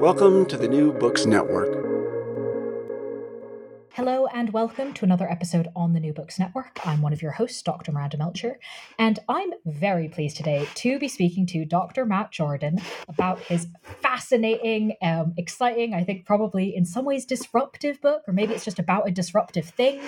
Welcome to the New Books Network. Hello and welcome to another episode on the New Books Network. I'm one of your hosts, Dr. Miranda Melcher, and I'm very pleased today to be speaking to Dr. Matt Jordan about his fascinating, um, exciting, I think probably in some ways disruptive book, or maybe it's just about a disruptive thing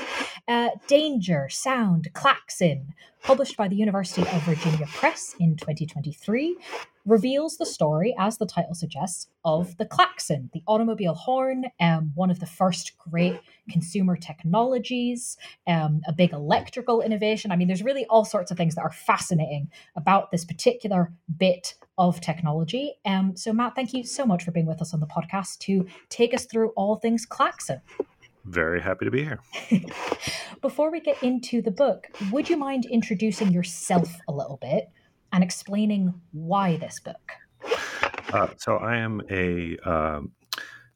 uh, Danger, Sound, Klaxon, published by the University of Virginia Press in 2023, reveals the story, as the title suggests, of the klaxon, the automobile horn, um, one of the first great consumer technologies, um, a big electrical innovation. I mean, there's really all sorts of things that are fascinating about this particular bit of technology. Um, so, Matt, thank you so much for being with us on the podcast to take us through all things klaxon. Very happy to be here. Before we get into the book, would you mind introducing yourself a little bit and explaining why this book? Uh, so, I am a, um,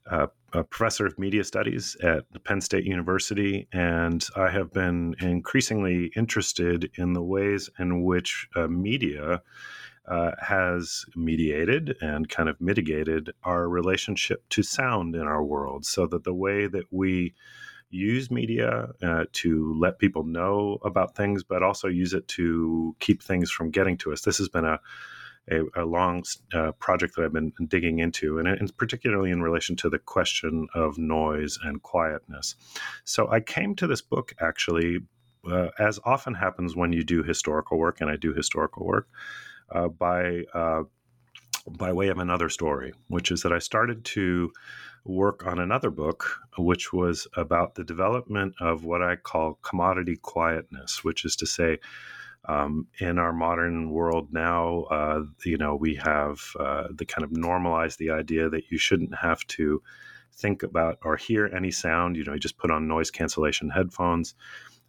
a, a, professor of media studies at Penn State University, and I have been increasingly interested in the ways in which uh, media uh, has mediated and kind of mitigated our relationship to sound in our world so that the way that we use media uh, to let people know about things, but also use it to keep things from getting to us. This has been a a, a long uh, project that I've been digging into, and, and, particularly in relation to the question of noise and quietness. So I came to this book actually, uh, as often happens when you do historical work, and I do historical work, uh, by uh, by way of another story, which is that I started to work on another book, which was about the development of what I call commodity quietness, which is to say, um, in our modern world now, uh, you know, we have uh, the kind of normalized the idea that you shouldn't have to think about or hear any sound. You know, you just put on noise cancellation headphones.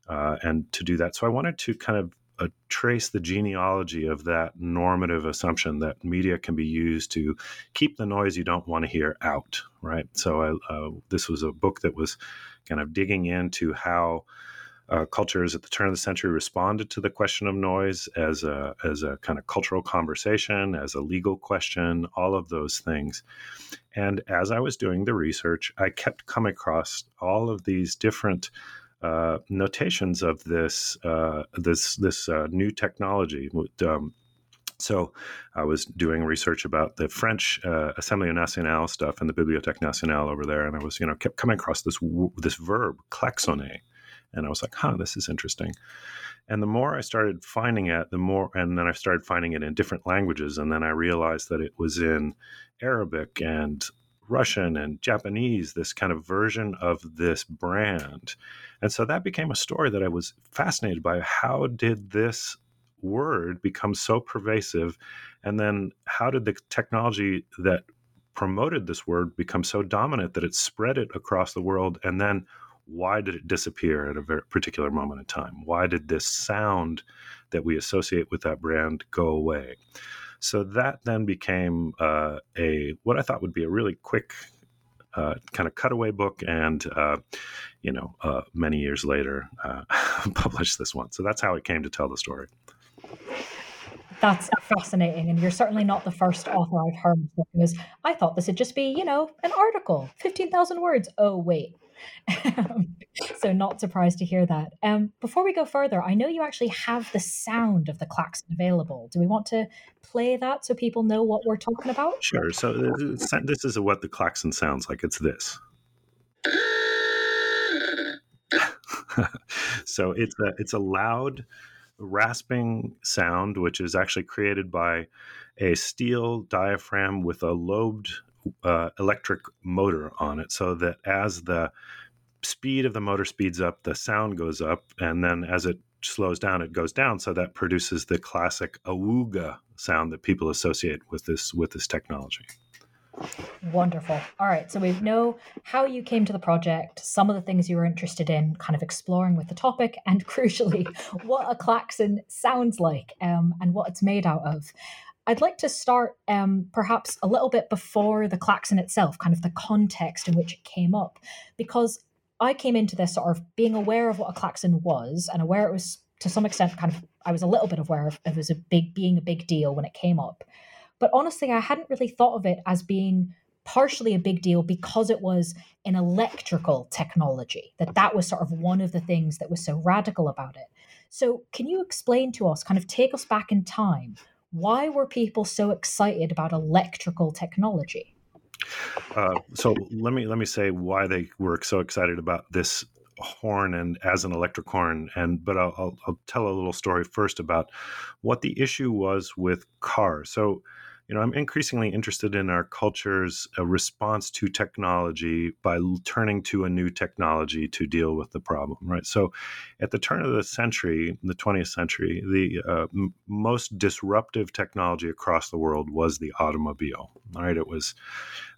Uh, and to do that. So I wanted to kind of uh, trace the genealogy of that normative assumption that media can be used to keep the noise you don't want to hear out, right? So I, uh, this was a book that was kind of digging into how uh, cultures at the turn of the century responded to the question of noise as a as a kind of cultural conversation, as a legal question, all of those things. And as I was doing the research, I kept coming across all of these different uh, notations of this uh, this this uh, new technology. Um, so I was doing research about the French uh, Assemblée Nationale stuff and the Bibliothèque Nationale over there, and I was you know kept coming across this this verb klaxonner, and I was like, huh, this is interesting. And the more I started finding it, the more, and then I started finding it in different languages, and then I realized that it was in Arabic and Russian and Japanese, this kind of version of this brand. And so that became a story that I was fascinated by. How did this word become so pervasive? And then how did the technology that promoted this word become so dominant that it spread it across the world? And then why did it disappear at a particular moment in time? Why did this sound that we associate with that brand go away? So that then became uh, a what I thought would be a really quick uh, kind of cutaway book, and uh, you know, uh, many years later, uh, published this one. So that's how it came to tell the story. That's fascinating, and you're certainly not the first author I've heard because I thought this would just be, you know, an article, fifteen thousand words. Oh wait, so not surprised to hear that. Um, before we go further, I know you actually have the sound of the klaxon available. Do we want to play that so people know what we're talking about? Sure. So uh, this is what the klaxon sounds like. It's this. so it's a it's a loud rasping sound which is actually created by a steel diaphragm with a lobed uh, electric motor on it so that as the speed of the motor speeds up, the sound goes up, and then as it slows down, it goes down. So that produces the classic awooga sound that people associate with this with this technology. Wonderful. All right. So we know how you came to the project, some of the things you were interested in, kind of exploring with the topic, and crucially, what a klaxon sounds like um, and what it's made out of. I'd like to start um, perhaps a little bit before the klaxon itself, kind of the context in which it came up, because I came into this sort of being aware of what a klaxon was and aware it was to some extent kind of I was a little bit aware of it was a big being a big deal when it came up. But honestly, I hadn't really thought of it as being partially a big deal because it was an electrical technology that that was sort of one of the things that was so radical about it so can you explain to us kind of take us back in time why were people so excited about electrical technology? Uh, so let me let me say why they were so excited about this horn and as an electric horn and but I'll, I'll, I'll tell a little story first about what the issue was with cars so you know, I'm increasingly interested in our culture's uh, response to technology by turning to a new technology to deal with the problem, right? So, at the turn of the century, the 20th century, the uh, m- most disruptive technology across the world was the automobile, right? It was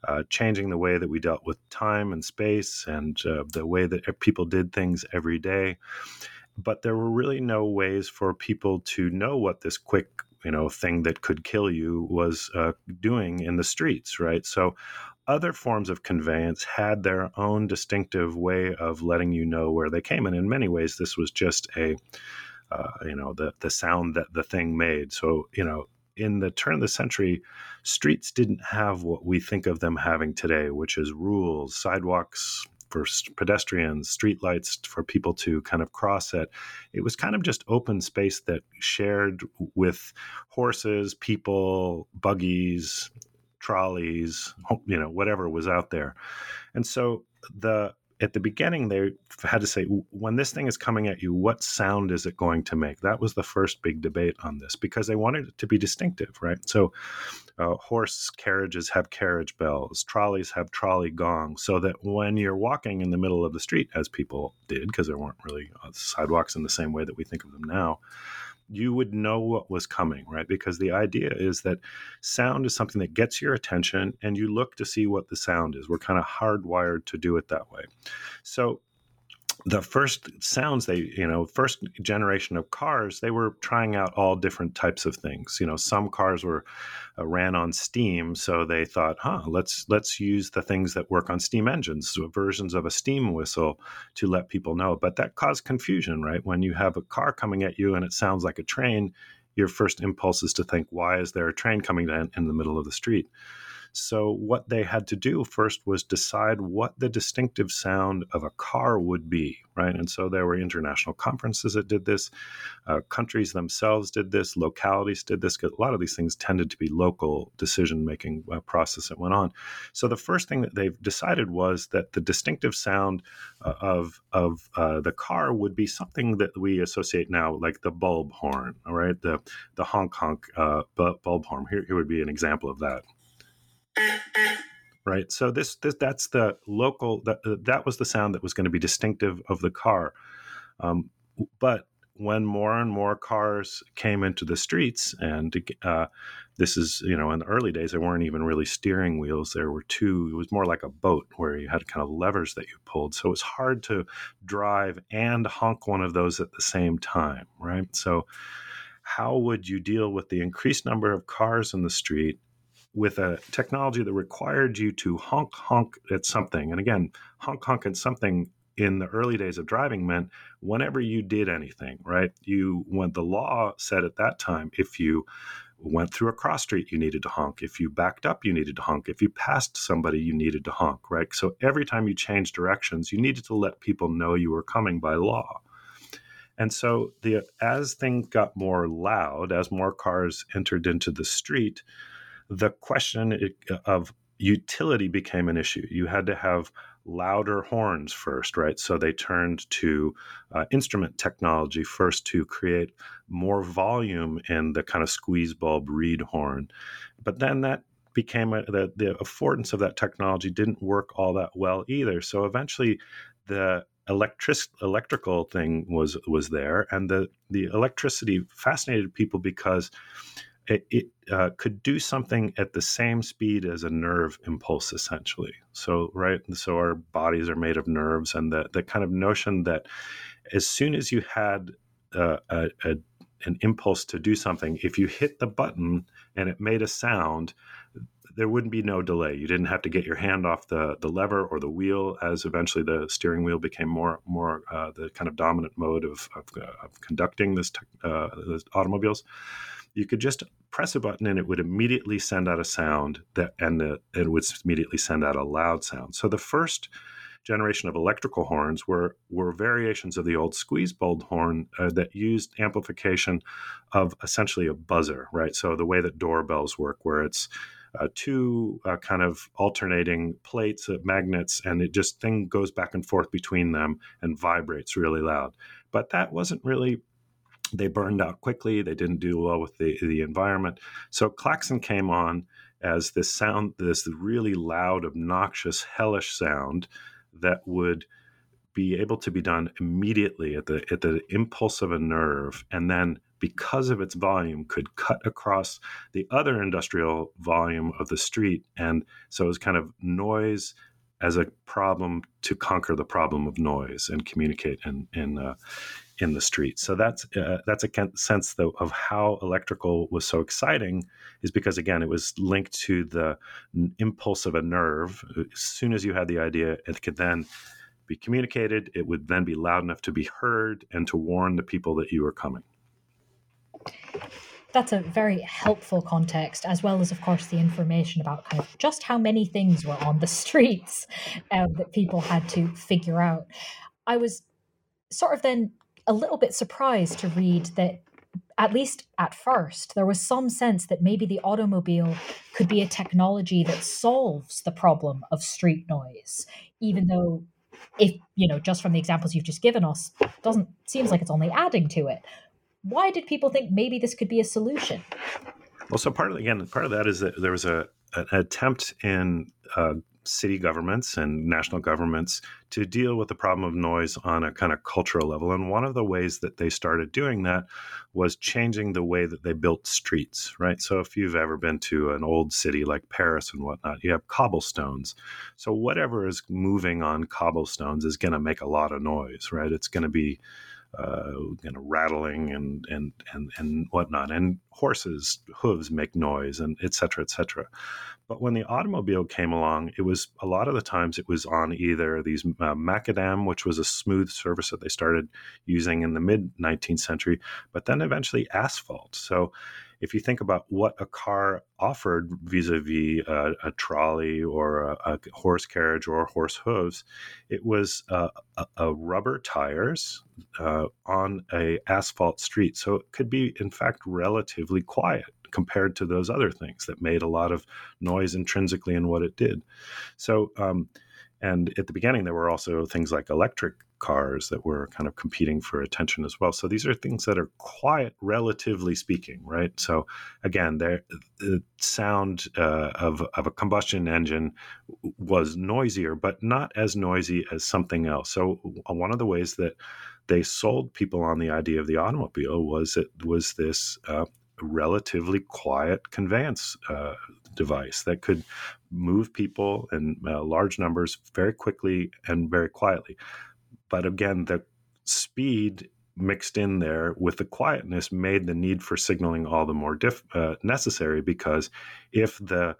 uh, changing the way that we dealt with time and space and uh, the way that people did things every day but there were really no ways for people to know what this quick you know thing that could kill you was uh, doing in the streets right? So other forms of conveyance had their own distinctive way of letting you know where they came and in many ways this was just a uh, you know the the sound that the thing made. So you know in the turn of the century streets didn't have what we think of them having today which is rules sidewalks for pedestrians, streetlights for people to kind of cross it. It was kind of just open space that shared with horses, people, buggies, trolleys, you know, whatever was out there. And so the at the beginning they had to say when this thing is coming at you what sound is it going to make? That was the first big debate on this because they wanted it to be distinctive right? So uh, horse carriages have carriage bells trolleys have trolley gongs so that when you're walking in the middle of the street as people did because there weren't really uh, sidewalks in the same way that we think of them now you would know what was coming, right? Because the idea is that sound is something that gets your attention and you look to see what the sound is. We're kind of hardwired to do it that way. So the first sounds they you know first generation of cars they were trying out all different types of things. You know some cars were uh, ran on steam so they thought huh let's let's use the things that work on steam engines so versions of a steam whistle to let people know. But that caused confusion right? When you have a car coming at you and it sounds like a train your first impulse is to think why is there a train coming in, in the middle of the street so, what they had to do first was decide what the distinctive sound of a car would be, right? And so there were international conferences that did this, uh, countries themselves did this, localities did this. A lot of these things tended to be local decision making uh, process that went on. So, the first thing that they've decided was that the distinctive sound uh, of, of uh, the car would be something that we associate now, like the bulb horn, all right? The, the honk honk uh, bulb horn. Here, here would be an example of that right? So this, this that's the local that, that was the sound that was going to be distinctive of the car. Um, but when more and more cars came into the streets and uh, this is you know in the early days there weren't even really steering wheels. There were two it was more like a boat where you had kind of levers that you pulled. So it was hard to drive and honk one of those at the same time right? So how would you deal with the increased number of cars in the street with a technology that required you to honk honk at something. And again, honk honk at something in the early days of driving meant whenever you did anything, right? You when the law said at that time, if you went through a cross street, you needed to honk. If you backed up, you needed to honk. If you passed somebody, you needed to honk, right? So every time you changed directions, you needed to let people know you were coming by law. And so the as things got more loud, as more cars entered into the street, the question of utility became an issue. You had to have louder horns first, right? So they turned to uh, instrument technology first to create more volume in the kind of squeeze bulb reed horn. But then that became a, the, the affordance of that technology didn't work all that well either. So eventually the electric electrical thing was was there and the the electricity fascinated people because it, it uh, could do something at the same speed as a nerve impulse, essentially. So, right, so our bodies are made of nerves, and the the kind of notion that as soon as you had uh, a, a an impulse to do something, if you hit the button and it made a sound, there wouldn't be no delay. You didn't have to get your hand off the, the lever or the wheel, as eventually the steering wheel became more more uh, the kind of dominant mode of of, uh, of conducting this uh, automobiles you could just press a button and it would immediately send out a sound that and the, it would immediately send out a loud sound. So the first generation of electrical horns were were variations of the old squeeze bulb horn uh, that used amplification of essentially a buzzer, right? So the way that doorbells work, where it's uh, two uh, kind of alternating plates of magnets, and it just thing goes back and forth between them and vibrates really loud. But that wasn't really they burned out quickly. They didn't do well with the, the environment. So klaxon came on as this sound, this really loud, obnoxious, hellish sound that would be able to be done immediately at the at the impulse of a nerve, and then because of its volume, could cut across the other industrial volume of the street, and so it was kind of noise as a problem to conquer the problem of noise and communicate in in uh, in the street. So that's uh, that's a sense though of how electrical was so exciting is because again it was linked to the impulse of a nerve. As soon as you had the idea, it could then be communicated. It would then be loud enough to be heard and to warn the people that you were coming. That's a very helpful context, as well as, of course, the information about kind of just how many things were on the streets um, that people had to figure out. I was sort of then a little bit surprised to read that at least at first, there was some sense that maybe the automobile could be a technology that solves the problem of street noise, even though, if you know, just from the examples you've just given us, doesn't seems like it's only adding to it. Why did people think maybe this could be a solution? Well, so part of again, part of that is that there was a an attempt in uh, city governments and national governments to deal with the problem of noise on a kind of cultural level. And one of the ways that they started doing that was changing the way that they built streets, right? So if you've ever been to an old city like Paris and whatnot, you have cobblestones. So whatever is moving on cobblestones is going to make a lot of noise, right? It's going to be uh, you know, rattling and and and and whatnot. And horses' hooves make noise, and et cetera, et cetera. But when the automobile came along, it was a lot of the times it was on either these uh, macadam, which was a smooth surface that they started using in the mid 19th century, but then eventually asphalt. So if you think about what a car offered vis-a-vis a, a trolley or a, a, horse carriage or horse hooves, it was uh, a, a, rubber tires uh, on a asphalt street. So it could be, in fact, relatively quiet compared to those other things that made a lot of noise intrinsically in what it did. So, um, and at the beginning, there were also things like electric cars that were kind of competing for attention as well. So these are things that are quiet, relatively speaking, right? So again, the sound uh, of of a combustion engine was noisier, but not as noisy as something else. So one of the ways that they sold people on the idea of the automobile was it was this uh, relatively quiet conveyance uh, device that could move people in uh, large numbers very quickly and very quietly. But again, the speed mixed in there with the quietness made the need for signaling all the more diff, uh, necessary because if the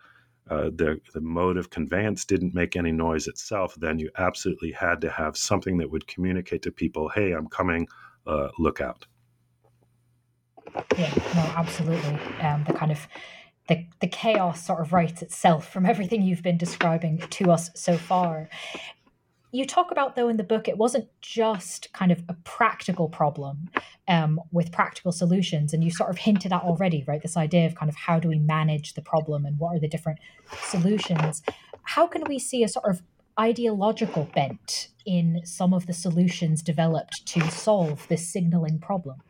uh, the the mode of conveyance didn't make any noise itself, then you absolutely had to have something that would communicate to people, "Hey, I'm coming. Uh, look out." Yeah, no, absolutely. Um, the kind of the the chaos sort of writes itself from everything you've been describing to us so far. You talk about though in the book it wasn't just kind of a practical problem um, with practical solutions and you sort of hinted at already right this idea of kind of how do we manage the problem and what are the different solutions. How can we see a sort of ideological bent in some of the solutions developed to solve this signaling problem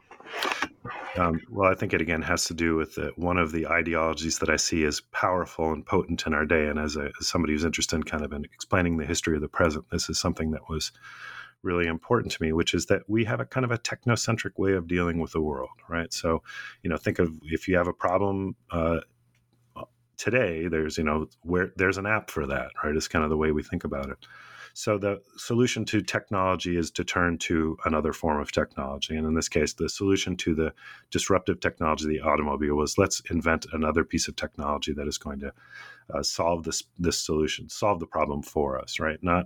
um, well, I think it again has to do with the, one of the ideologies that I see as powerful and potent in our day. And as, a, as somebody who's interested in kind of in explaining the history of the present, this is something that was really important to me, which is that we have a kind of a technocentric way of dealing with the world, right? So, you know, think of if you have a problem uh, today, there's, you know, where there's an app for that, right? It's kind of the way we think about it. So the solution to technology is to turn to another form of technology. And in this case, the solution to the disruptive technology, the automobile, was let's invent another piece of technology that is going to uh, solve this this solution, solve the problem for us, right? Not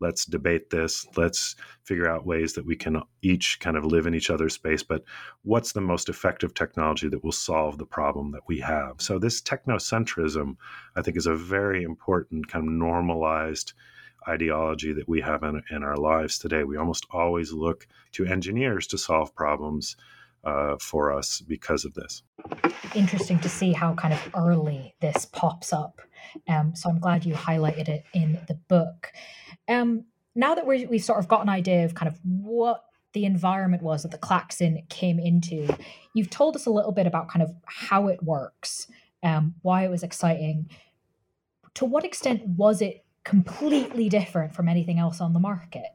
let's debate this let's figure out ways that we can each kind of live in each other's space but what's the most effective technology that will solve the problem that we have so this technocentrism i think is a very important kind of normalized ideology that we have in, in our lives today. We almost always look to engineers to solve problems uh, for us because of this. Interesting to see how kind of early this pops up. Um, so I'm glad you highlighted it in the book. Um, now that we have sort of got an idea of kind of what the environment was that the klaxon came into, you've told us a little bit about kind of how it works, um, why it was exciting. To what extent was it completely different from anything else on the market.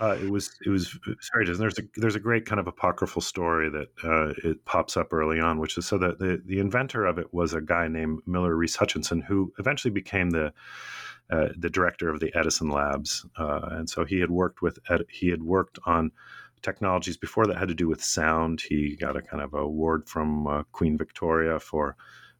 Uh, it was it was sorry there's a there's a great kind of apocryphal story that uh, it pops up early on which is so that the, the inventor of it was a guy named Miller Reese Hutchinson who eventually became the uh, the director of the Edison Labs uh, and so he had worked with he had worked on technologies before that had to do with sound he got a kind of award from uh, Queen Victoria for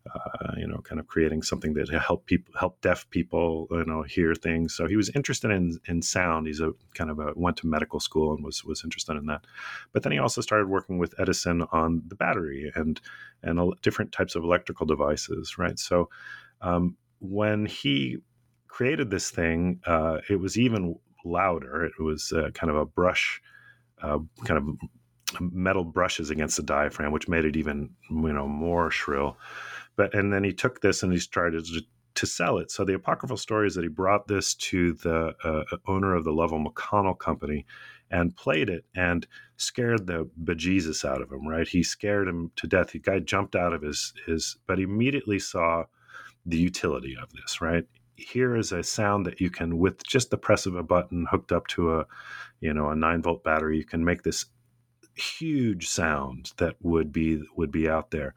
uh, you know, kind of creating something that help people, help deaf people, you know, hear things. So he was interested in in sound. He's a kind of a went to medical school and was was interested in that. But then he also started working with Edison on the battery and and different types of electrical devices, right? So um, when he created this thing, uh, it was even louder. It was uh, kind of a brush, uh, kind of metal brushes against the diaphragm, which made it even you know more shrill. But and then he took this and he started to, to sell it. So the apocryphal story is that he brought this to the uh, owner of the Lovell McConnell company and played it and scared the bejesus out of him. Right, he scared him to death. The guy jumped out of his his, but immediately saw the utility of this. Right, here is a sound that you can with just the press of a button hooked up to a you know a 9 volt battery you can make this huge sound that would be would be out there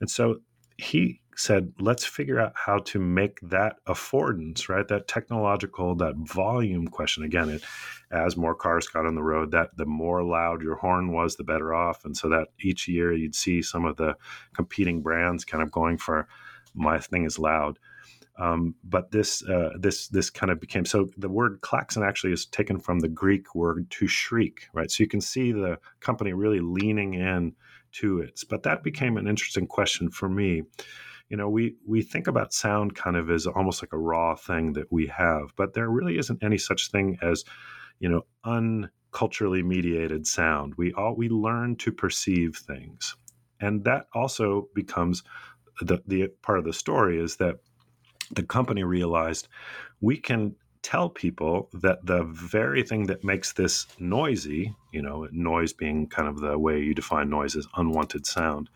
and so he said, let's figure out how to make that affordance, right? That technological, that volume question. Again, it, as more cars got on the road, that the more loud your horn was, the better off. And so that each year you'd see some of the competing brands kind of going for my thing is loud. Um, but this uh, this this kind of became so the word klaxon actually is taken from the Greek word to shriek, right? So you can see the company really leaning in to it. But that became an interesting question for me. You know, we we think about sound kind of as almost like a raw thing that we have, but there really isn't any such thing as, you know, unculturally mediated sound. We all we learn to perceive things, and that also becomes the the part of the story is that the company realized we can tell people that the very thing that makes this noisy, you know, noise being kind of the way you define noise as unwanted sound,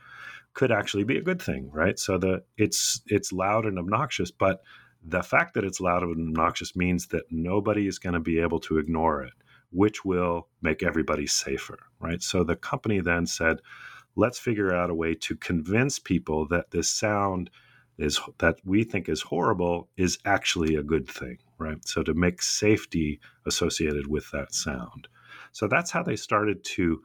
could actually be a good thing, right? So the it's it's loud and obnoxious, but the fact that it's loud and obnoxious means that nobody is going to be able to ignore it, which will make everybody safer, right? So the company then said, let's figure out a way to convince people that this sound is that we think is horrible is actually a good thing, right? So to make safety associated with that sound. So that's how they started to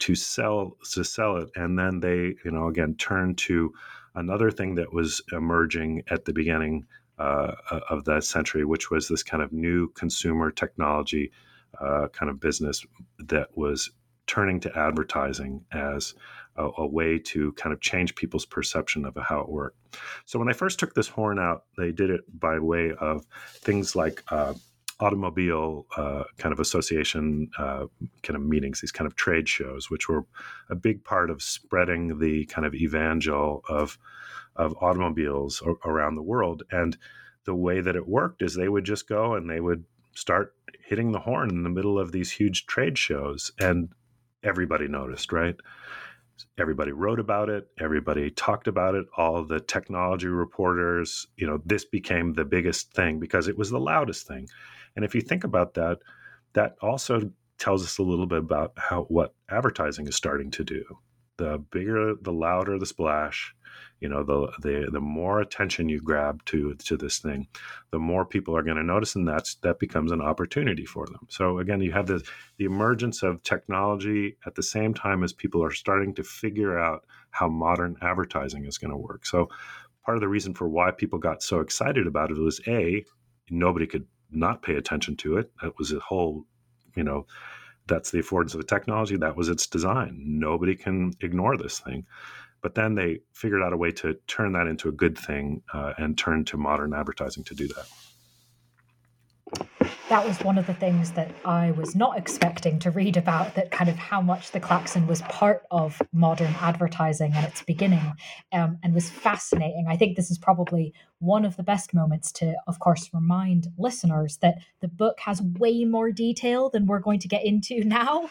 to sell to sell it, and then they you know again turned to another thing that was emerging at the beginning uh, of that century, which was this kind of new consumer technology uh, kind of business that was turning to advertising as a, a, way to kind of change people's perception of how it worked. So when they first took this horn out, they did it by way of things like uh, automobile uh, kind of association uh, kind of meetings, these kind of trade shows, which were a big part of spreading the kind of evangel of of automobiles around the world. And the way that it worked is they would just go and they would start hitting the horn in the middle of these huge trade shows, and everybody noticed, right? Everybody wrote about it everybody talked about it all the technology reporters you know this became the biggest thing because it was the loudest thing and if you think about that, that also tells us a little bit about how what advertising is starting to do. The bigger, the louder the splash, you know, the the the more attention you grab to to this thing, the more people are going to notice, and that's that becomes an opportunity for them. So again, you have the the emergence of technology at the same time as people are starting to figure out how modern advertising is going to work. So part of the reason for why people got so excited about it was a nobody could not pay attention to it. That was a whole, you know, that's the affordance of the technology. That was its design. Nobody can ignore this thing. But then they figured out a way to turn that into a good thing uh, and turn to modern advertising to do that that was one of the things that I was not expecting to read about that kind of how much the klaxon was part of modern advertising at its beginning um, and was fascinating. I think this is probably one of the best moments to, of course, remind listeners that the book has way more detail than we're going to get into now.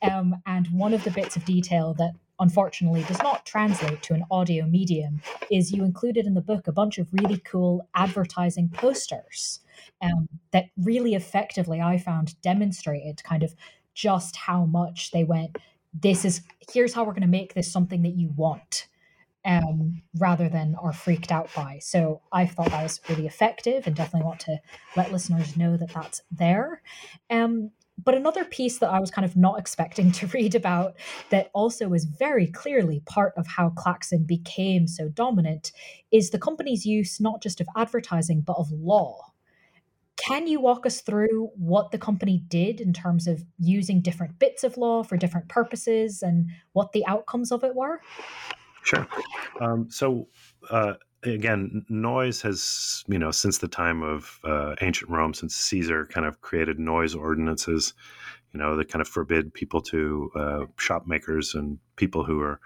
Um, and one of the bits of detail that unfortunately does not translate to an audio medium is you included in the book a bunch of really cool advertising posters um, that really effectively I found demonstrated kind of just how much they went. This is here's how we're going to make this something that you want. Um, rather than are freaked out by. So I thought that was really effective and definitely want to let listeners know that that's there. Um, but another piece that I was kind of not expecting to read about that also is very clearly part of how Klaxon became so dominant is the company's use not just of advertising, but of law. Can you walk us through what the company did in terms of using different bits of law for different purposes and what the outcomes of it were? Sure. Um, so, uh, again, noise has, you know, since the time of uh, ancient Rome, since Caesar kind of created noise ordinances, you know, that kind of forbid people to uh, shop makers and people who are,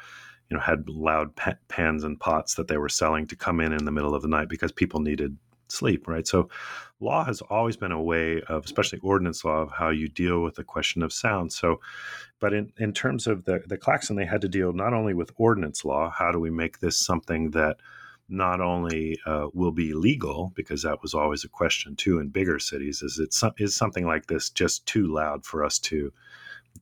you know, had loud pans and pots that they were selling to come in in the middle of the night because people needed sleep, right? So, law has always been a way of, especially ordinance law, of how you deal with the question of sound. So, but in, in terms of the, the klaxon, they had to deal not only with ordinance law, how do we make this something that not only uh, will be legal, because that was always a question too in bigger cities, is it is something like this just too loud for us to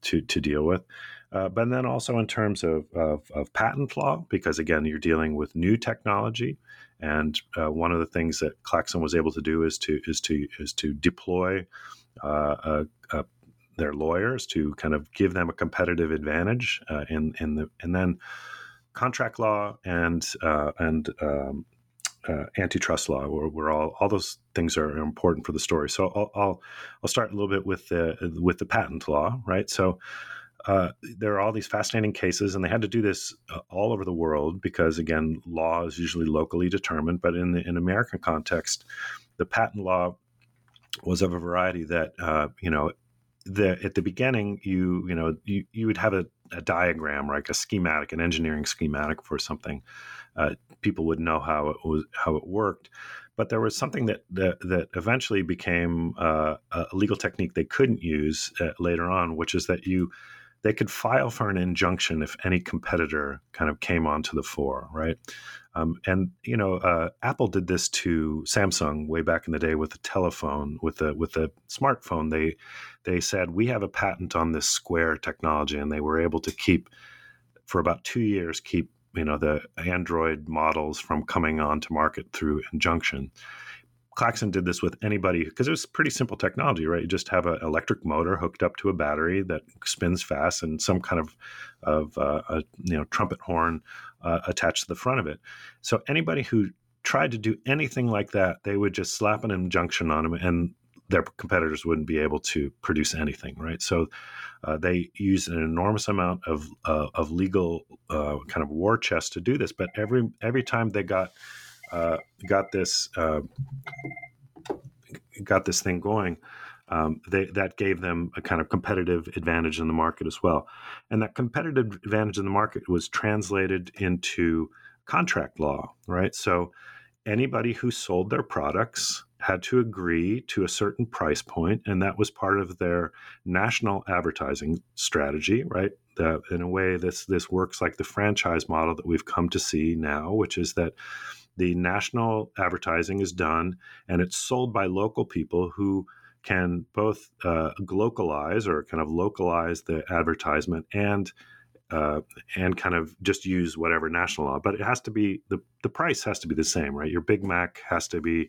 to to deal with? Uh, but then also in terms of, of, of, patent law, because again, you're dealing with new technology, and uh, one of the things that Klaxon was able to do is to is to is to deploy uh, their lawyers to kind of give them a competitive advantage uh, in in the and then contract law and uh, and um, uh, antitrust law, where, where, all, all those things are important for the story. So I'll, I'll, I'll start a little bit with the with the patent law, right? So uh, there are all these fascinating cases, and they had to do this uh, all over the world because, again, law is usually locally determined. But in the in American context, the patent law was of a variety that uh, you know. The, at the beginning, you you know you, you would have a, a diagram, like a schematic, an engineering schematic for something. Uh, people would know how it was how it worked but there was something that that, that eventually became uh, a legal technique they couldn't use uh, later on, which is that you they could file for an injunction if any competitor kind of came onto the fore, right? Um, and you know, uh, Apple did this to Samsung way back in the day with the telephone, with the with the smartphone. They they said we have a patent on this Square technology, and they were able to keep for about two years keep you know the Android models from coming onto market through injunction. Klaxon did this with anybody because it was pretty simple technology, right? You just have an electric motor hooked up to a battery that spins fast, and some kind of of uh, a you know trumpet horn uh, attached to the front of it. So anybody who tried to do anything like that, they would just slap an injunction on them, and their competitors wouldn't be able to produce anything, right? So uh, they use an enormous amount of uh, of legal uh, kind of war chest to do this. But every every time they got uh, got this uh, got this thing going, um, they, that gave them a kind of competitive advantage in the market as well. And that competitive advantage in the market was translated into contract law, right? So anybody who sold their products had to agree to a certain price point, and that was part of their national advertising strategy, right? That in a way, this this works like the franchise model that we've come to see now, which is that the national advertising is done and it's sold by local people who can both uh, localize or kind of localize the advertisement and uh, and kind of just use whatever national law. But it has to be the the price has to be the same, right? Your Big Mac has to be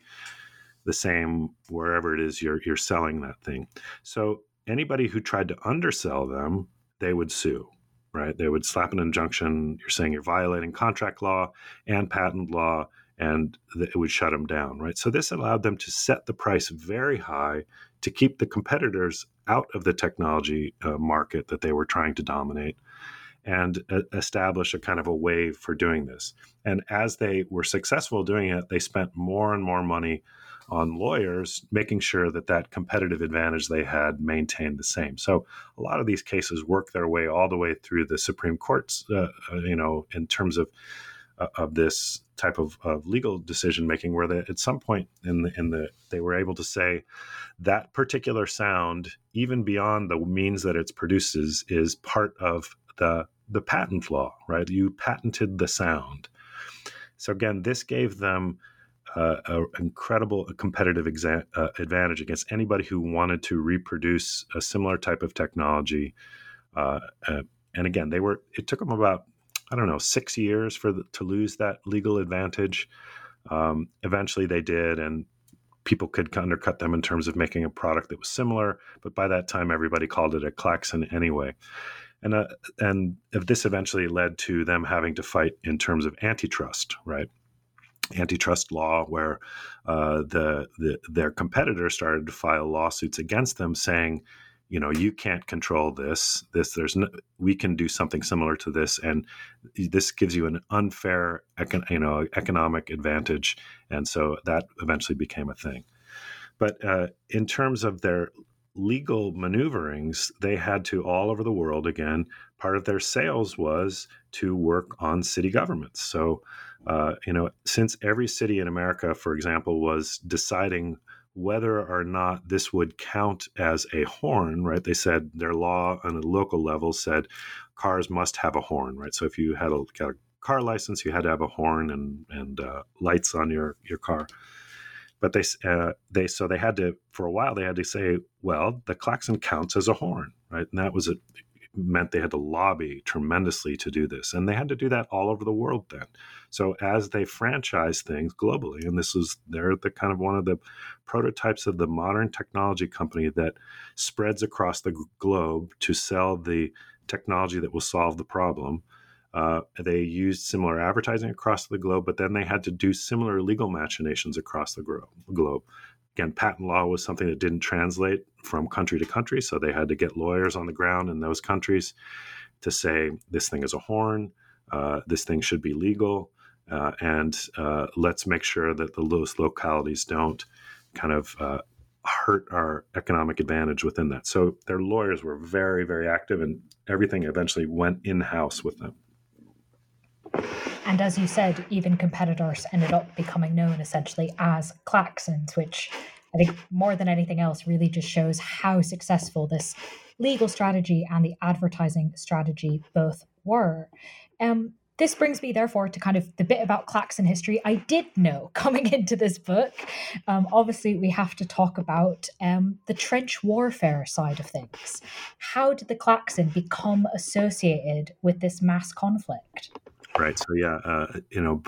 the same wherever it is you're you're selling that thing. So anybody who tried to undersell them, they would sue, right? They would slap an injunction. You're saying you're violating contract law and patent law, and it would shut them down, right? So this allowed them to set the price very high to keep the competitors out of the technology uh, market that they were trying to dominate and uh, establish a kind of a wave for doing this. And as they were successful doing it, they spent more and more money on lawyers, making sure that that competitive advantage they had maintained the same. So a lot of these cases work their way all the way through the Supreme Courts, uh, uh you know, in terms of of this type of, of legal decision making, where they, at some point in the in the they were able to say that particular sound, even beyond the means that it produces, is part of the the patent law, right? You patented the sound. So again, this gave them uh, an incredible competitive exa- uh, advantage against anybody who wanted to reproduce a similar type of technology. Uh, uh and again, they were. It took them about I don't know six years for the, to lose that legal advantage. Um, eventually, they did, and people could undercut them in terms of making a product that was similar. But by that time, everybody called it a klaxon anyway and uh, and this eventually led to them having to fight in terms of antitrust, right? Antitrust law, where uh, the, the their competitors started to file lawsuits against them, saying, you know, you can't control this. This there's no, we can do something similar to this, and this gives you an unfair, econ, you know, economic advantage, and so that eventually became a thing. But uh, in terms of their legal maneuverings, they had to all over the world again. Part of their sales was to work on city governments. So, uh, you know, since every city in America, for example, was deciding whether or not this would count as a horn, right? They said their law on a local level said cars must have a horn, right? So if you had a, got a car license, you had to have a horn and and uh, lights on your your car but they uh, they so they had to for a while they had to say well the klaxon counts as a horn right and that was it meant they had to lobby tremendously to do this and they had to do that all over the world then so as they franchise things globally and this is they're the kind of one of the prototypes of the modern technology company that spreads across the globe to sell the technology that will solve the problem uh, they used similar advertising across the globe, but then they had to do similar legal machinations across the globe. Again, patent law was something that didn't translate from country to country, so they had to get lawyers on the ground in those countries to say this thing is a horn, uh, this thing should be legal, uh, and uh, let's make sure that the those localities don't kind of uh, hurt our economic advantage within that. So their lawyers were very, very active, and everything eventually went in house with them. And as you said, even competitors ended up becoming known essentially as klaxons, which I think more than anything else really just shows how successful this legal strategy and the advertising strategy both were. Um, this brings me, therefore, to kind of the bit about klaxon history I did know coming into this book. Um, obviously, we have to talk about um, the trench warfare side of things. How did the klaxon become associated with this mass conflict? Right. So yeah, uh, you know,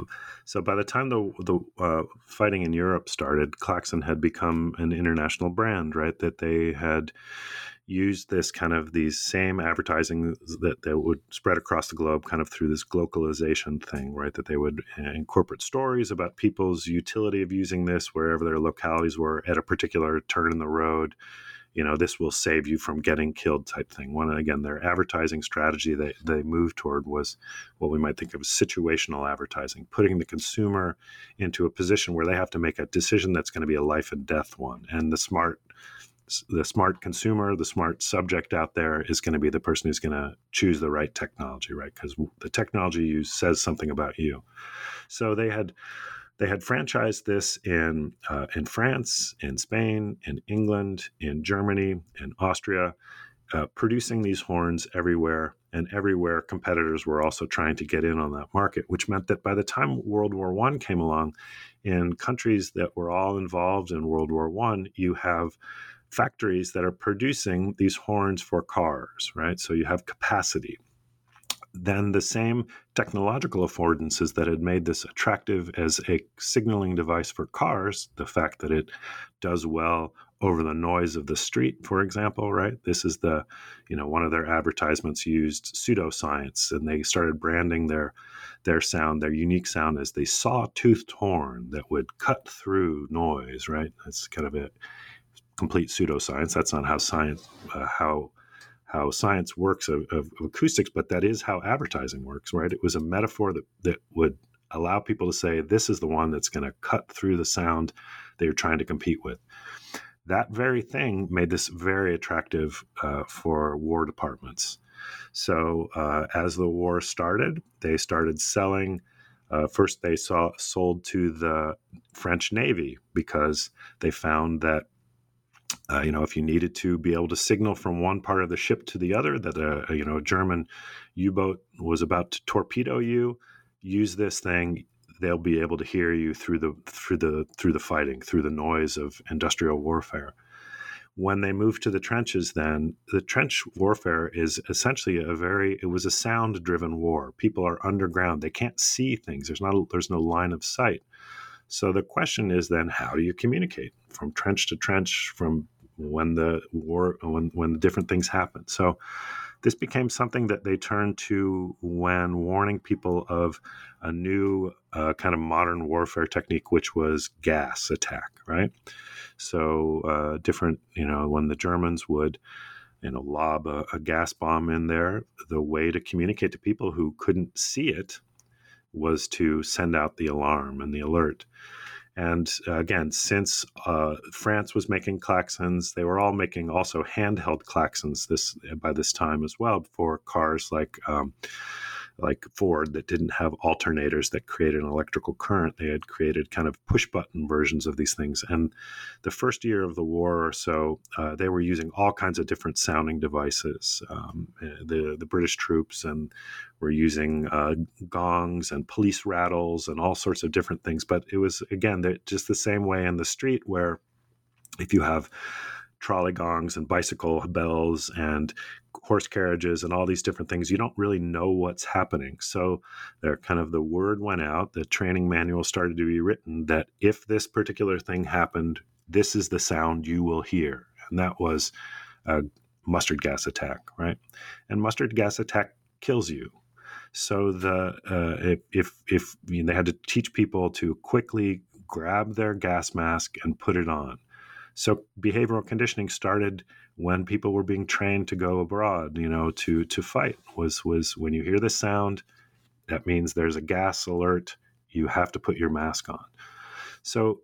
so by the time the the uh, fighting in Europe started, Klaxon had become an international brand. Right. That they had used this kind of these same advertising that, that would spread across the globe kind of through this globalization thing right that they would uh, incorporate stories about people's utility of using this wherever their localities were at a particular turn in the road you know this will save you from getting killed type thing. One again their advertising strategy that they moved toward was what we might think of as situational advertising putting the consumer into a position where they have to make a decision that's going to be a life and death one. And the smart the smart consumer the smart subject out there is going to be the person who's going to choose the right technology right? Because the technology you use says something about you. So they had they had franchised this in uh, in France, in Spain, in England, in Germany, in Austria, uh, producing these horns everywhere. And everywhere, competitors were also trying to get in on that market, which meant that by the time World War One came along, in countries that were all involved in World War One, you have factories that are producing these horns for cars, right? So you have capacity then the same technological affordances that had made this attractive as a signaling device for cars, the fact that it does well over the noise of the street, for example, right? This is the, you know, one of their advertisements used pseudoscience and they started branding their their sound, their unique sound as the saw-toothed horn that would cut through noise, right? That's kind of a complete pseudoscience. That's not how science uh, how how science works of, of, of, acoustics, but that is how advertising works, right? It was a metaphor that, that would allow people to say, this is the one that's going to cut through the sound that you're trying to compete with. That very thing made this very attractive uh, for war departments. So uh, as the war started, they started selling. Uh, first, they saw sold to the French Navy because they found that uh, you know, if you needed to be able to signal from one part of the ship to the other that a, a you know a German U-boat was about to torpedo you, use this thing. They'll be able to hear you through the through the through the fighting, through the noise of industrial warfare. When they move to the trenches, then the trench warfare is essentially a very it was a sound-driven war. People are underground; they can't see things. There's not a, there's no line of sight. So the question is then, how do you communicate from trench to trench, from when the war when when different things happen. So this became something that they turned to when warning people of a new uh, kind of modern warfare technique, which was gas attack, right? So uh, different, you know, when the Germans would you know lob a, a gas bomb in there, the way to communicate to people who couldn't see it was to send out the alarm and the alert. And uh, again, since uh, France was making klaxons, they were all making also handheld klaxons this by this time as well for cars like um, like Ford that didn't have alternators that created an electrical current. They had created kind of push button versions of these things. And the first year of the war or so, uh, they were using all kinds of different sounding devices. Um, eh, the the British troops and were using uh, gongs and police rattles and all sorts of different things. But it was again just the same way in the street where if you have trolley gongs and bicycle bells and horse carriages and all these different things. You don't really know what's happening. So there kind of the word went out the training manual started to be written that if this particular thing happened this is the sound you will hear. And that was a mustard gas attack right? And mustard gas attack kills you. So the uh, if if, if they had to teach people to quickly grab their gas mask and put it on so behavioral conditioning started when people were being trained to go abroad, you know, to to fight. Was was when you hear the sound, that means there's a gas alert. You have to put your mask on. So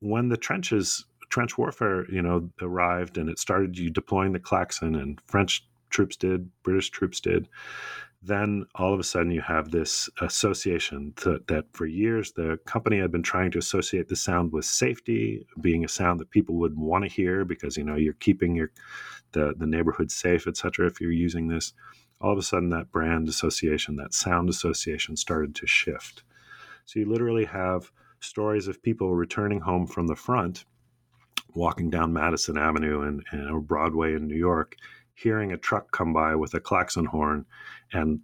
when the trenches trench warfare, you know, arrived and it started you deploying the klaxon and French troops did, British troops did then all of a sudden you have this association that for years the company had been trying to associate the sound with safety being a sound that people would want to hear because you know you're keeping your the, the neighborhood safe etc if you're using this. All of a sudden that brand association that sound association started to shift. So you literally have stories of people returning home from the front walking down madison avenue and, and broadway in new york hearing a truck come by with a klaxon horn and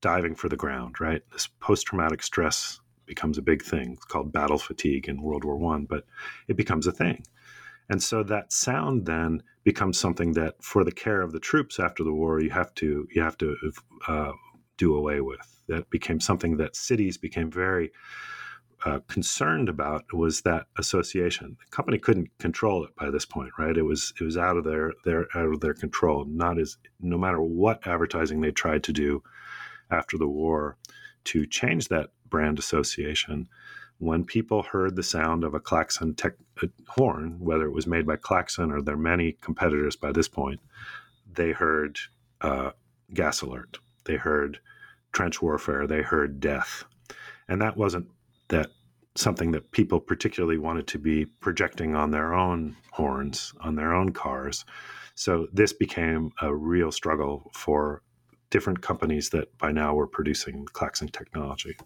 diving for the ground, right? This post traumatic stress becomes a big thing. It's called battle fatigue in World War One, but it becomes a thing. And so that sound then becomes something that, for the care of the troops after the war, you have to you have to uh, do away with. That became something that cities became very uh, concerned about was that association. The company couldn't control it by this point, right? It was it was out of their their out of their control. Not as no matter what advertising they tried to do after the war to change that brand association. When people heard the sound of a klaxon tech, horn, whether it was made by Klaxon or their many competitors by this point, they heard uh, gas alert. They heard trench warfare. They heard death, and that wasn't that something that people particularly wanted to be projecting on their own horns, on their own cars. So this became a real struggle for different companies that by now were producing klaxon technology.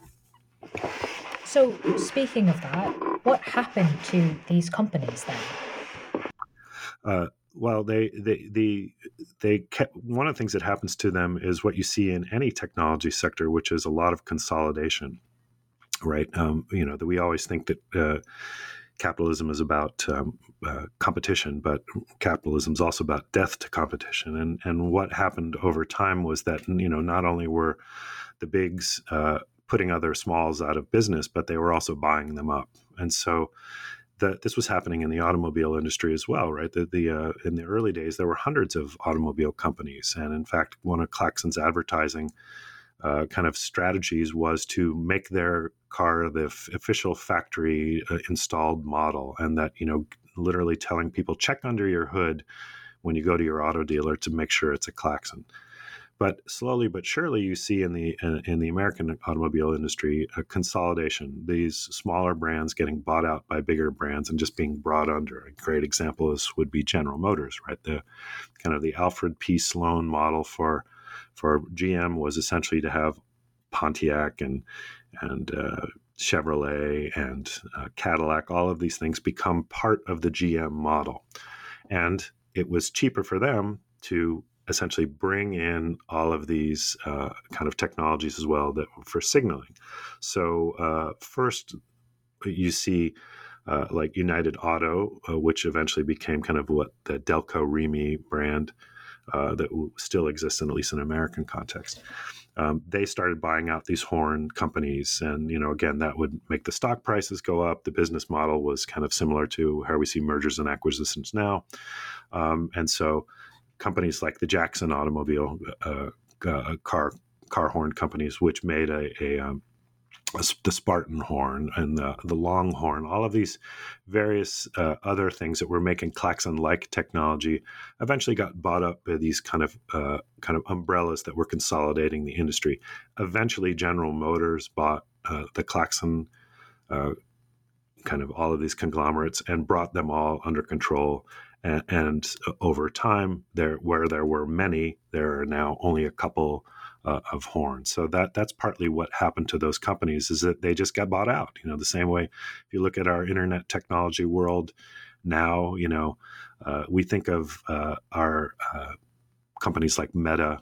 So, speaking of that, what happened to these companies then? Uh, well, they they the they kept one of the things that happens to them is what you see in any technology sector, which is a lot of consolidation right? Um, you know, that we always think that uh, capitalism is about um, uh, competition, but capitalism is also about death to competition. And and what happened over time was that you know not only were the bigs uh, putting other smalls out of business, but they were also buying them up. And so that this was happening in the automobile industry as well, right? The, the uh, in the early days there were hundreds of automobile companies, and in fact, one of Klaxon's advertising uh, kind of strategies was to make their car the f- official factory uh, installed model, and that you know literally telling people check under your hood when you go to your auto dealer to make sure it's a Klaxon. But slowly but surely, you see in the in, in the American automobile industry a consolidation. These smaller brands getting bought out by bigger brands and just being brought under. A great example is would be General Motors, right? The kind of the Alfred P. Sloan model for for GM was essentially to have Pontiac and and uh, Chevrolet and uh, Cadillac, all of these things become part of the GM model, and it was cheaper for them to essentially bring in all of these uh, kind of technologies as well that for signaling. So uh, first, you see. Uh, like United Auto, uh, which eventually became kind of what the Delco Remy brand uh, that still exists in at least an American context. Um, they started buying out these horn companies, and you know, again, that would make the stock prices go up. The business model was kind of similar to how we see mergers and acquisitions now, um, and so companies like the Jackson Automobile uh, uh, car car horn companies, which made a, a um, the Sparton horn and the, the long horn, all of these various uh, other things that were making klaxon-like technology, eventually got bought up by these kind of uh, kind of umbrellas that were consolidating the industry. Eventually, General Motors bought uh, the klaxon, uh, kind of all of these conglomerates, and brought them all under control. And, and over time, there where there were many, there are now only a couple uh, of horn. So that that's partly what happened to those companies is that they just got bought out. You know, the same way if you look at our internet technology world now, you know, uh, we think of uh, our uh, companies like Meta,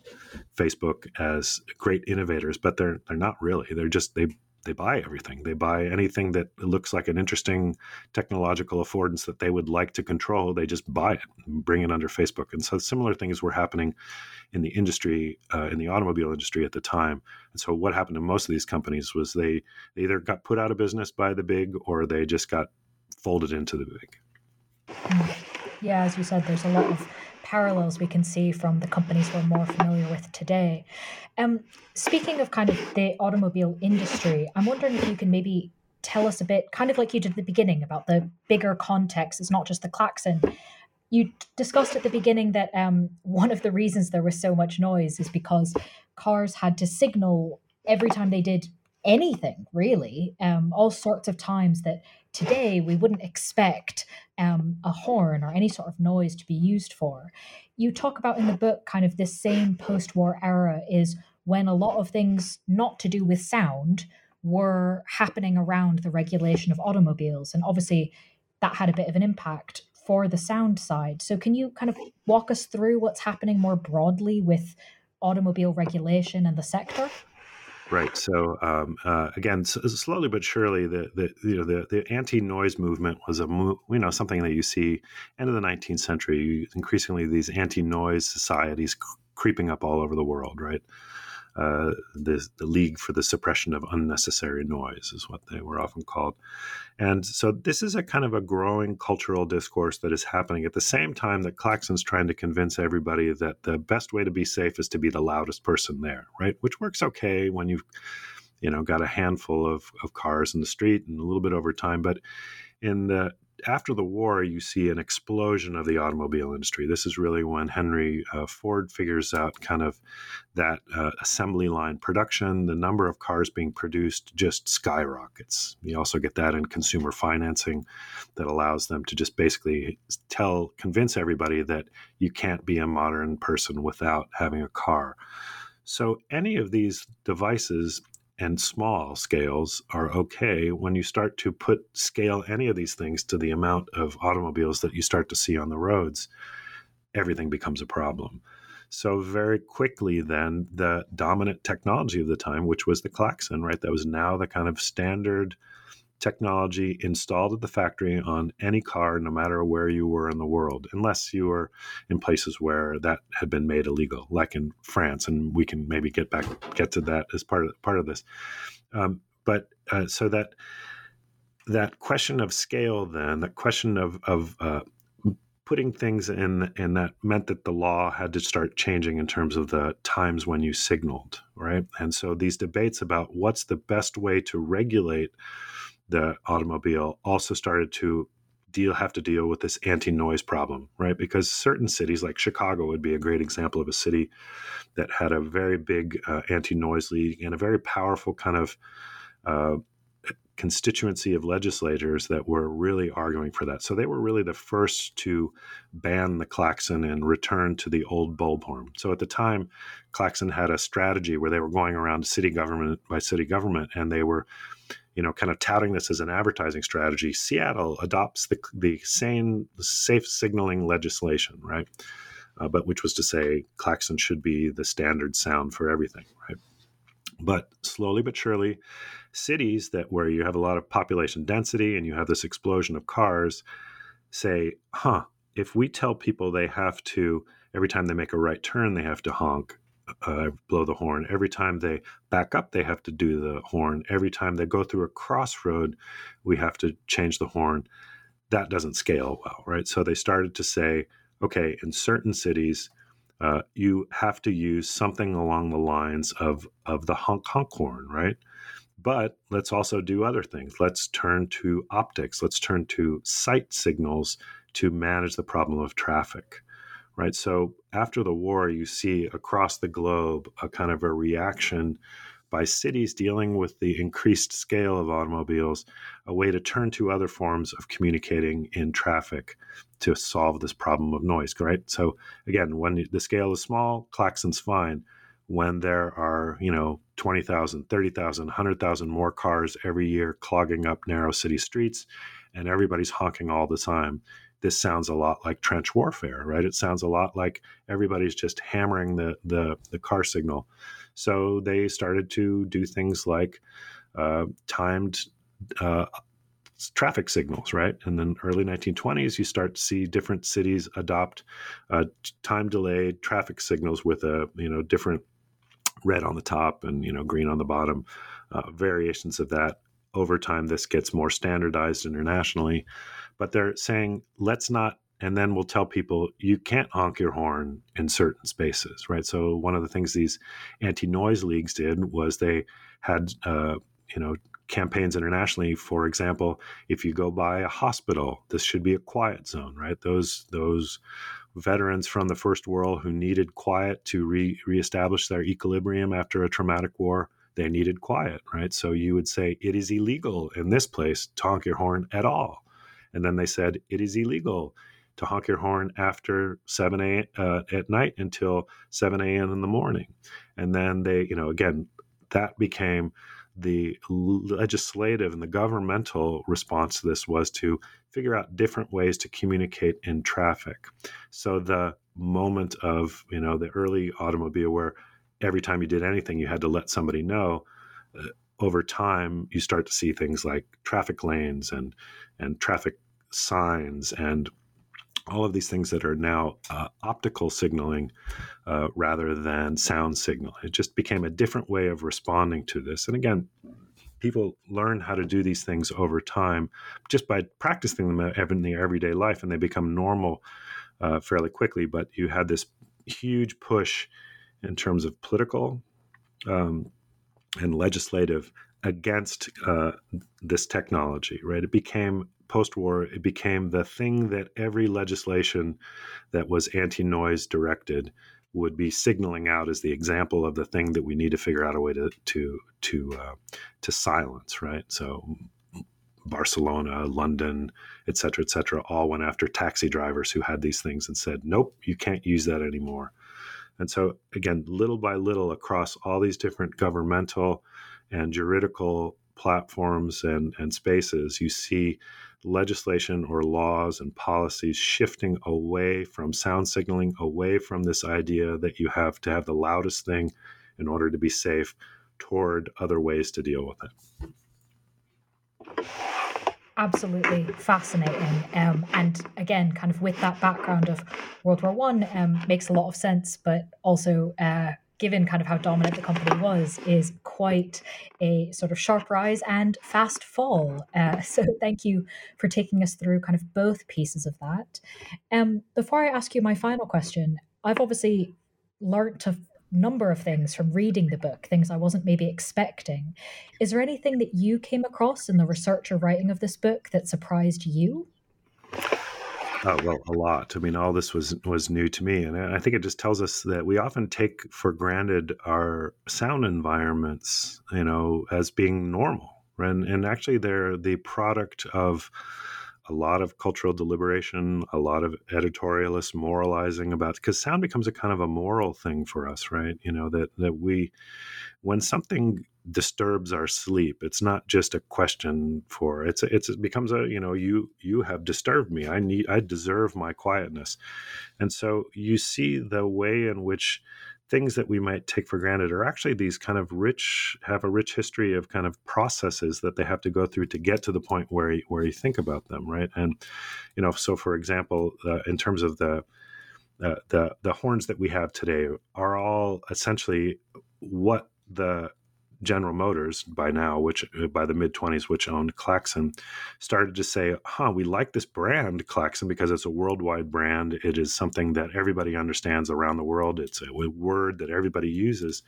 Facebook as great innovators, but they're they're not really. They're just they they buy everything. They buy anything that looks like an interesting technological affordance that they would like to control. They just buy it bring it under Facebook. And so similar things were happening in the industry, uh, in the automobile industry at the time. And so what happened to most of these companies was they, they either got put out of business by the big or they just got folded into the big. Yeah, as you said, there's a lot of parallels we can see from the companies we're more familiar with today. Um, speaking of kind of the automobile industry, I'm wondering if you can maybe tell us a bit, kind of like you did at the beginning, about the bigger context. It's not just the klaxon. You discussed at the beginning that um, one of the reasons there was so much noise is because cars had to signal every time they did anything, really, um, all sorts of times that today we wouldn't expect um, a horn or any sort of noise to be used for. You talk about in the book kind of this same post war era is when a lot of things not to do with sound were happening around the regulation of automobiles. And obviously, that had a bit of an impact for the sound side. So, can you kind of walk us through what's happening more broadly with automobile regulation and the sector? Right. So um, uh, again, slowly but surely, the, the you know the, the anti-noise movement was a you know something that you see end of the 19th century. Increasingly, these anti-noise societies creeping up all over the world. Right. Uh, the, the League for the Suppression of Unnecessary Noise is what they were often called. And so this is a kind of a growing cultural discourse that is happening at the same time that Klaxon's trying to convince everybody that the best way to be safe is to be the loudest person there, right? Which works okay when you've you know got a handful of, of cars in the street and a little bit over time but in the after the war, you see an explosion of the automobile industry. This is really when Henry uh, Ford figures out kind of that uh, assembly line production. The number of cars being produced just skyrockets. You also get that in consumer financing that allows them to just basically tell, convince everybody that you can't be a modern person without having a car. So, any of these devices and small scales are okay when you start to put scale any of these things to the amount of automobiles that you start to see on the roads everything becomes a problem. So very quickly then the dominant technology of the time which was the klaxon right that was now the kind of standard technology installed at the factory on any car, no matter where you were in the world, unless you were in places where that had been made illegal, like in France. And we can maybe get back get to that as part of part of this. Um, but uh, so that that question of scale, then that question of of uh, putting things in and that meant that the law had to start changing in terms of the times when you signaled right and so these debates about what's the best way to regulate the automobile also started to deal have to deal with this anti-noise problem right because certain cities like chicago would be a great example of a city that had a very big uh, anti-noise league and a very powerful kind of uh, constituency of legislators that were really arguing for that. So they were really the first to ban the klaxon and return to the old bulb horn. So at the time, klaxon had a strategy where they were going around city government by city government and they were you know, kind of touting this as an advertising strategy, Seattle adopts the, the same safe signaling legislation, right? Uh, but which was to say, klaxon should be the standard sound for everything, right? But slowly but surely, cities that where you have a lot of population density and you have this explosion of cars say, huh, if we tell people they have to, every time they make a right turn, they have to honk, uh, blow the horn. Every time they back up, they have to do the horn. Every time they go through a crossroad, we have to change the horn. That doesn't scale well, right? So they started to say, okay, in certain cities, uh, you have to use something along the lines of of the honk honk horn, right? But let's also do other things. Let's turn to optics. Let's turn to sight signals to manage the problem of traffic right? So after the war, you see across the globe a kind of a reaction by cities dealing with the increased scale of automobiles, a way to turn to other forms of communicating in traffic to solve this problem of noise, right? So again, when the scale is small, klaxon's fine. When there are, you know, 20,000, 30,000, 100,000 more cars every year clogging up narrow city streets and everybody's honking all the time, this sounds a lot like trench warfare, right? It sounds a lot like everybody's just hammering the the, the car signal. So they started to do things like uh, timed uh, traffic signals, right? And then early 1920s, you start to see different cities adopt uh, time delayed traffic signals with a you know different red on the top and you know green on the bottom, uh, variations of that. Over time, this gets more standardized internationally but they're saying let's not and then we'll tell people you can't honk your horn in certain spaces right? So one of the things these anti-noise leagues did was they had uh, you know campaigns internationally. For example if you go by a hospital this should be a quiet zone right? Those those veterans from the first world who needed quiet to re- reestablish their equilibrium after a traumatic war they needed quiet right so you would say it is illegal in this place to honk your horn at all and then they said it is illegal to honk your horn after 7 a.m. Uh, at night until 7 a.m. in the morning. And then they, you know, again, that became the legislative and the governmental response to this was to figure out different ways to communicate in traffic. So the moment of, you know, the early automobile where every time you did anything, you had to let somebody know uh, over time, you start to see things like traffic lanes and and traffic signs and all of these things that are now uh, optical signaling uh, rather than sound signal. It just became a different way of responding to this. And again, people learn how to do these things over time just by practicing them in their everyday life, and they become normal uh, fairly quickly. But you had this huge push in terms of political um, and legislative against uh, this technology, right? It became post war, it became the thing that every legislation that was anti noise directed would be signaling out as the example of the thing that we need to figure out a way to to to uh, to silence, right? So Barcelona, London, et cetera, et cetera, all went after taxi drivers who had these things and said, nope, you can't use that anymore. And so, again, little by little, across all these different governmental and juridical platforms and, and spaces, you see legislation or laws and policies shifting away from sound signaling, away from this idea that you have to have the loudest thing in order to be safe, toward other ways to deal with it. Absolutely fascinating, um, and again, kind of with that background of World War One, um, makes a lot of sense. But also, uh, given kind of how dominant the company was, is quite a sort of sharp rise and fast fall. Uh, so thank you for taking us through kind of both pieces of that. Um, before I ask you my final question, I've obviously learned a number of things from reading the book, things I wasn't maybe expecting. Is there anything that you came across in the research or writing of this book that surprised you? Uh, well, a lot. I mean, all this was was new to me, and I think it just tells us that we often take for granted our sound environments, you know, as being normal, and and actually they're the product of a lot of cultural deliberation, a lot of editorialist moralizing about because sound becomes a kind of a moral thing for us, right? You know that that we when something disturbs our sleep it's not just a question for it's it's it becomes a you know you you have disturbed me i need i deserve my quietness and so you see the way in which things that we might take for granted are actually these kind of rich have a rich history of kind of processes that they have to go through to get to the point where you, where you think about them right? And you know so for example uh, in terms of the uh, the the horns that we have today are all essentially what the General Motors by now, which uh, by the mid 20s, which owned Klaxon, started to say, huh, we like this brand, Klaxon, because it's a worldwide brand. It is something that everybody understands around the world. It's a word that everybody uses.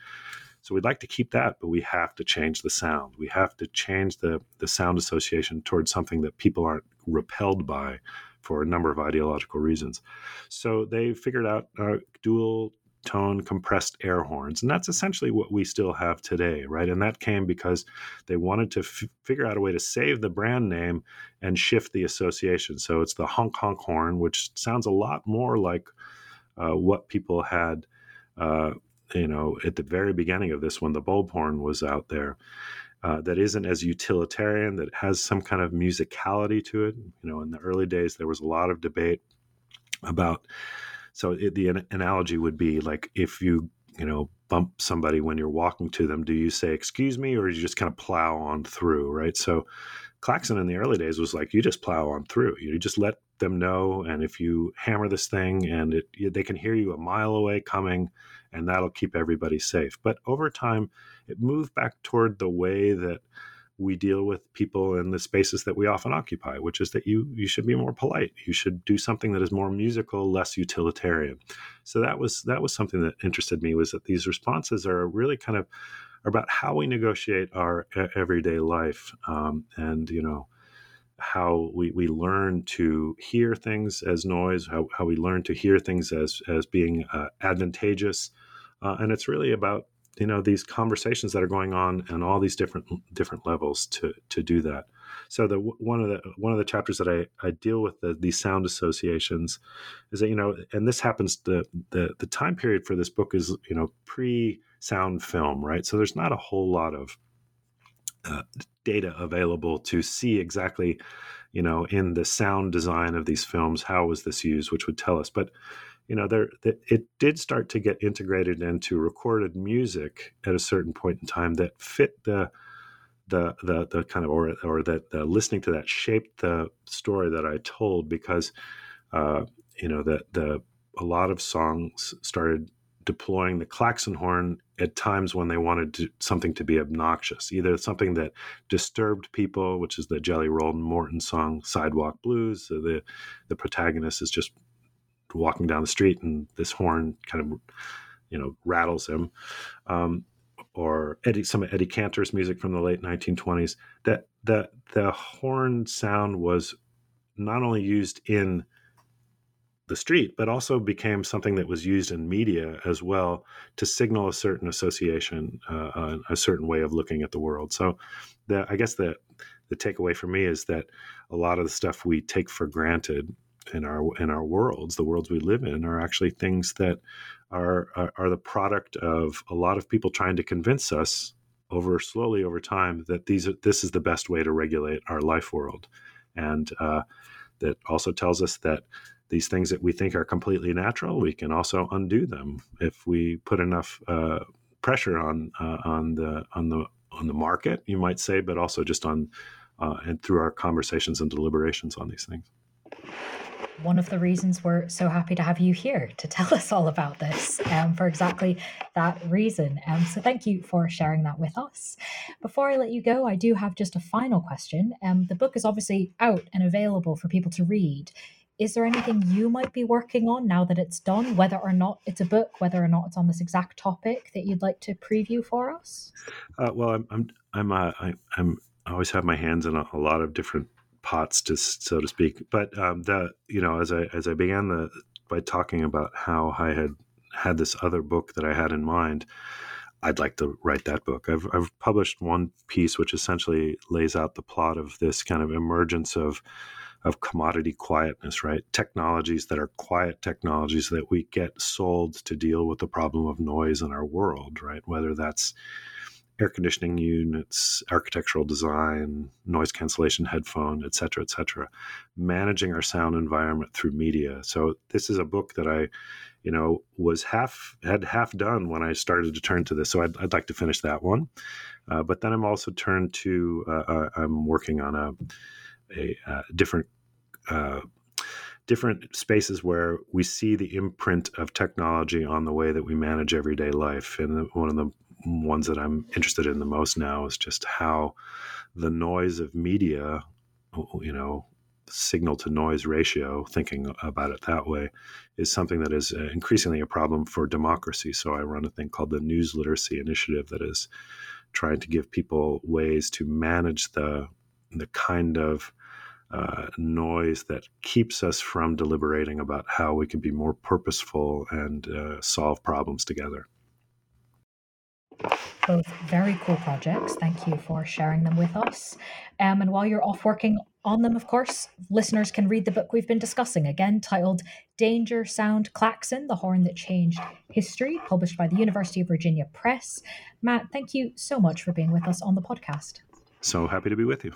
So we'd like to keep that, but we have to change the sound. We have to change the, the sound association towards something that people aren't repelled by for a number of ideological reasons. So they figured out uh, dual tone compressed air horns. And that's essentially what we still have today, right? And that came because they wanted to f- figure out a way to save the brand name and shift the association. So it's the honk honk horn, which sounds a lot more like uh, what people had. Uh, you know, at the very beginning of this, when the bulb horn was out there, uh, that isn't as utilitarian, that has some kind of musicality to it. You know, in the early days, there was a lot of debate about so it, the an- analogy would be like if you you know bump somebody when you're walking to them, do you say excuse me or you just kind of plow on through, right? So Klaxon in the early days was like you just plow on through. You just let them know, and if you hammer this thing and it, they can hear you a mile away coming, and that'll keep everybody safe. But over time, it moved back toward the way that we deal with people in the spaces that we often occupy, which is that you you should be more polite. You should do something that is more musical, less utilitarian. So that was that was something that interested me was that these responses are really kind of about how we negotiate our everyday life, um, and you know how we, we learn to hear things as noise, how, how we learn to hear things as as being uh, advantageous, uh, and it's really about you know these conversations that are going on and all these different different levels to to do that. So the one of the one of the chapters that i i deal with the, these sound associations is that you know and this happens the the the time period for this book is you know pre sound film right? So there's not a whole lot of uh, data available to see exactly you know in the sound design of these films how was this used which would tell us. But you know, there it did start to get integrated into recorded music at a certain point in time that fit the the the the kind of or or that the listening to that shaped the story that I told because uh, you know that the a lot of songs started deploying the klaxon horn at times when they wanted to, something to be obnoxious, either something that disturbed people, which is the Jelly Roll Morton song "Sidewalk Blues." So the the protagonist is just walking down the street, and this horn kind of you know rattles him. Um, or Eddie, some of Eddie Cantor's music from the late 1920s. That the the horn sound was not only used in the street, but also became something that was used in media as well to signal a certain association, uh, a, a, certain way of looking at the world. So, the, I guess the the takeaway for me is that a lot of the stuff we take for granted in our in our worlds, the worlds we live in, are actually things that are, are, are the product of a lot of people trying to convince us over slowly over time that these are, this is the best way to regulate our life world, and uh, that also tells us that these things that we think are completely natural, we can also undo them if we put enough uh, pressure on uh, on the on the on the market, you might say, but also just on uh, and through our conversations and deliberations on these things. One of the reasons we're so happy to have you here to tell us all about this um, for exactly that reason. Um, so, thank you for sharing that with us. Before I let you go, I do have just a final question. Um, the book is obviously out and available for people to read is there anything you might be working on now that it's done, whether or not it's a book, whether or not it's on this exact topic that you'd like to preview for us? Uh, well, I'm I'm I'm uh, I, am I always have my hands in a, a, lot of different pots, just so to speak. But um, the you know as I as I began the by talking about how I had had this other book that I had in mind. I'd like to write that book. I've, I've published one piece which essentially lays out the plot of this kind of emergence of of commodity quietness, right? Technologies that are quiet technologies that we get sold to deal with the problem of noise in our world, right? Whether that's air conditioning units, architectural design, noise cancellation headphone, et cetera, et cetera, managing our sound environment through media. So this is a book that I, you know, was half had half done when I started to turn to this. So I'd, I'd like to finish that one, uh, but then I'm also turned to uh, uh, I'm working on a a, a uh, different uh, different spaces where we see the imprint of technology on the way that we manage everyday life. And one of the ones that I'm interested in the most now is just how the noise of media, you know, signal to noise ratio, thinking about it that way, is something that is uh, increasingly a problem for democracy. So I run a thing called the News Literacy Initiative that is trying to give people ways to manage the the kind of uh, noise that keeps us from deliberating about how we can be more purposeful and uh, solve problems together. Both very cool projects. Thank you for sharing them with us. Um, and while you're off working on them, of course, listeners can read the book we've been discussing, again titled Danger Sound Klaxon The Horn That Changed History, published by the University of Virginia Press. Matt, thank you so much for being with us on the podcast. So happy to be with you.